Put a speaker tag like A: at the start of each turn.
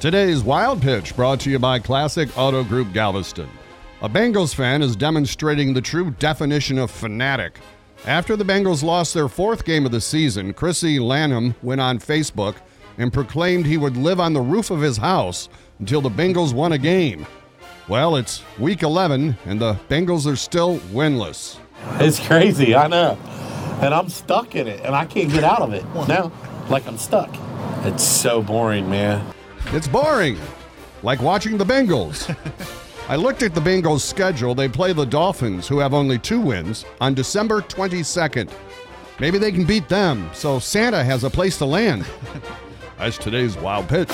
A: Today's Wild Pitch brought to you by Classic Auto Group Galveston. A Bengals fan is demonstrating the true definition of fanatic. After the Bengals lost their fourth game of the season, Chrissy Lanham went on Facebook and proclaimed he would live on the roof of his house until the Bengals won a game. Well, it's week 11, and the Bengals are still winless.
B: It's crazy, I know. And I'm stuck in it, and I can't get out of it now. Like I'm stuck. It's so boring, man.
A: It's boring, like watching the Bengals. I looked at the Bengals' schedule. They play the Dolphins, who have only two wins, on December 22nd. Maybe they can beat them, so Santa has a place to land. That's today's Wild Pitch.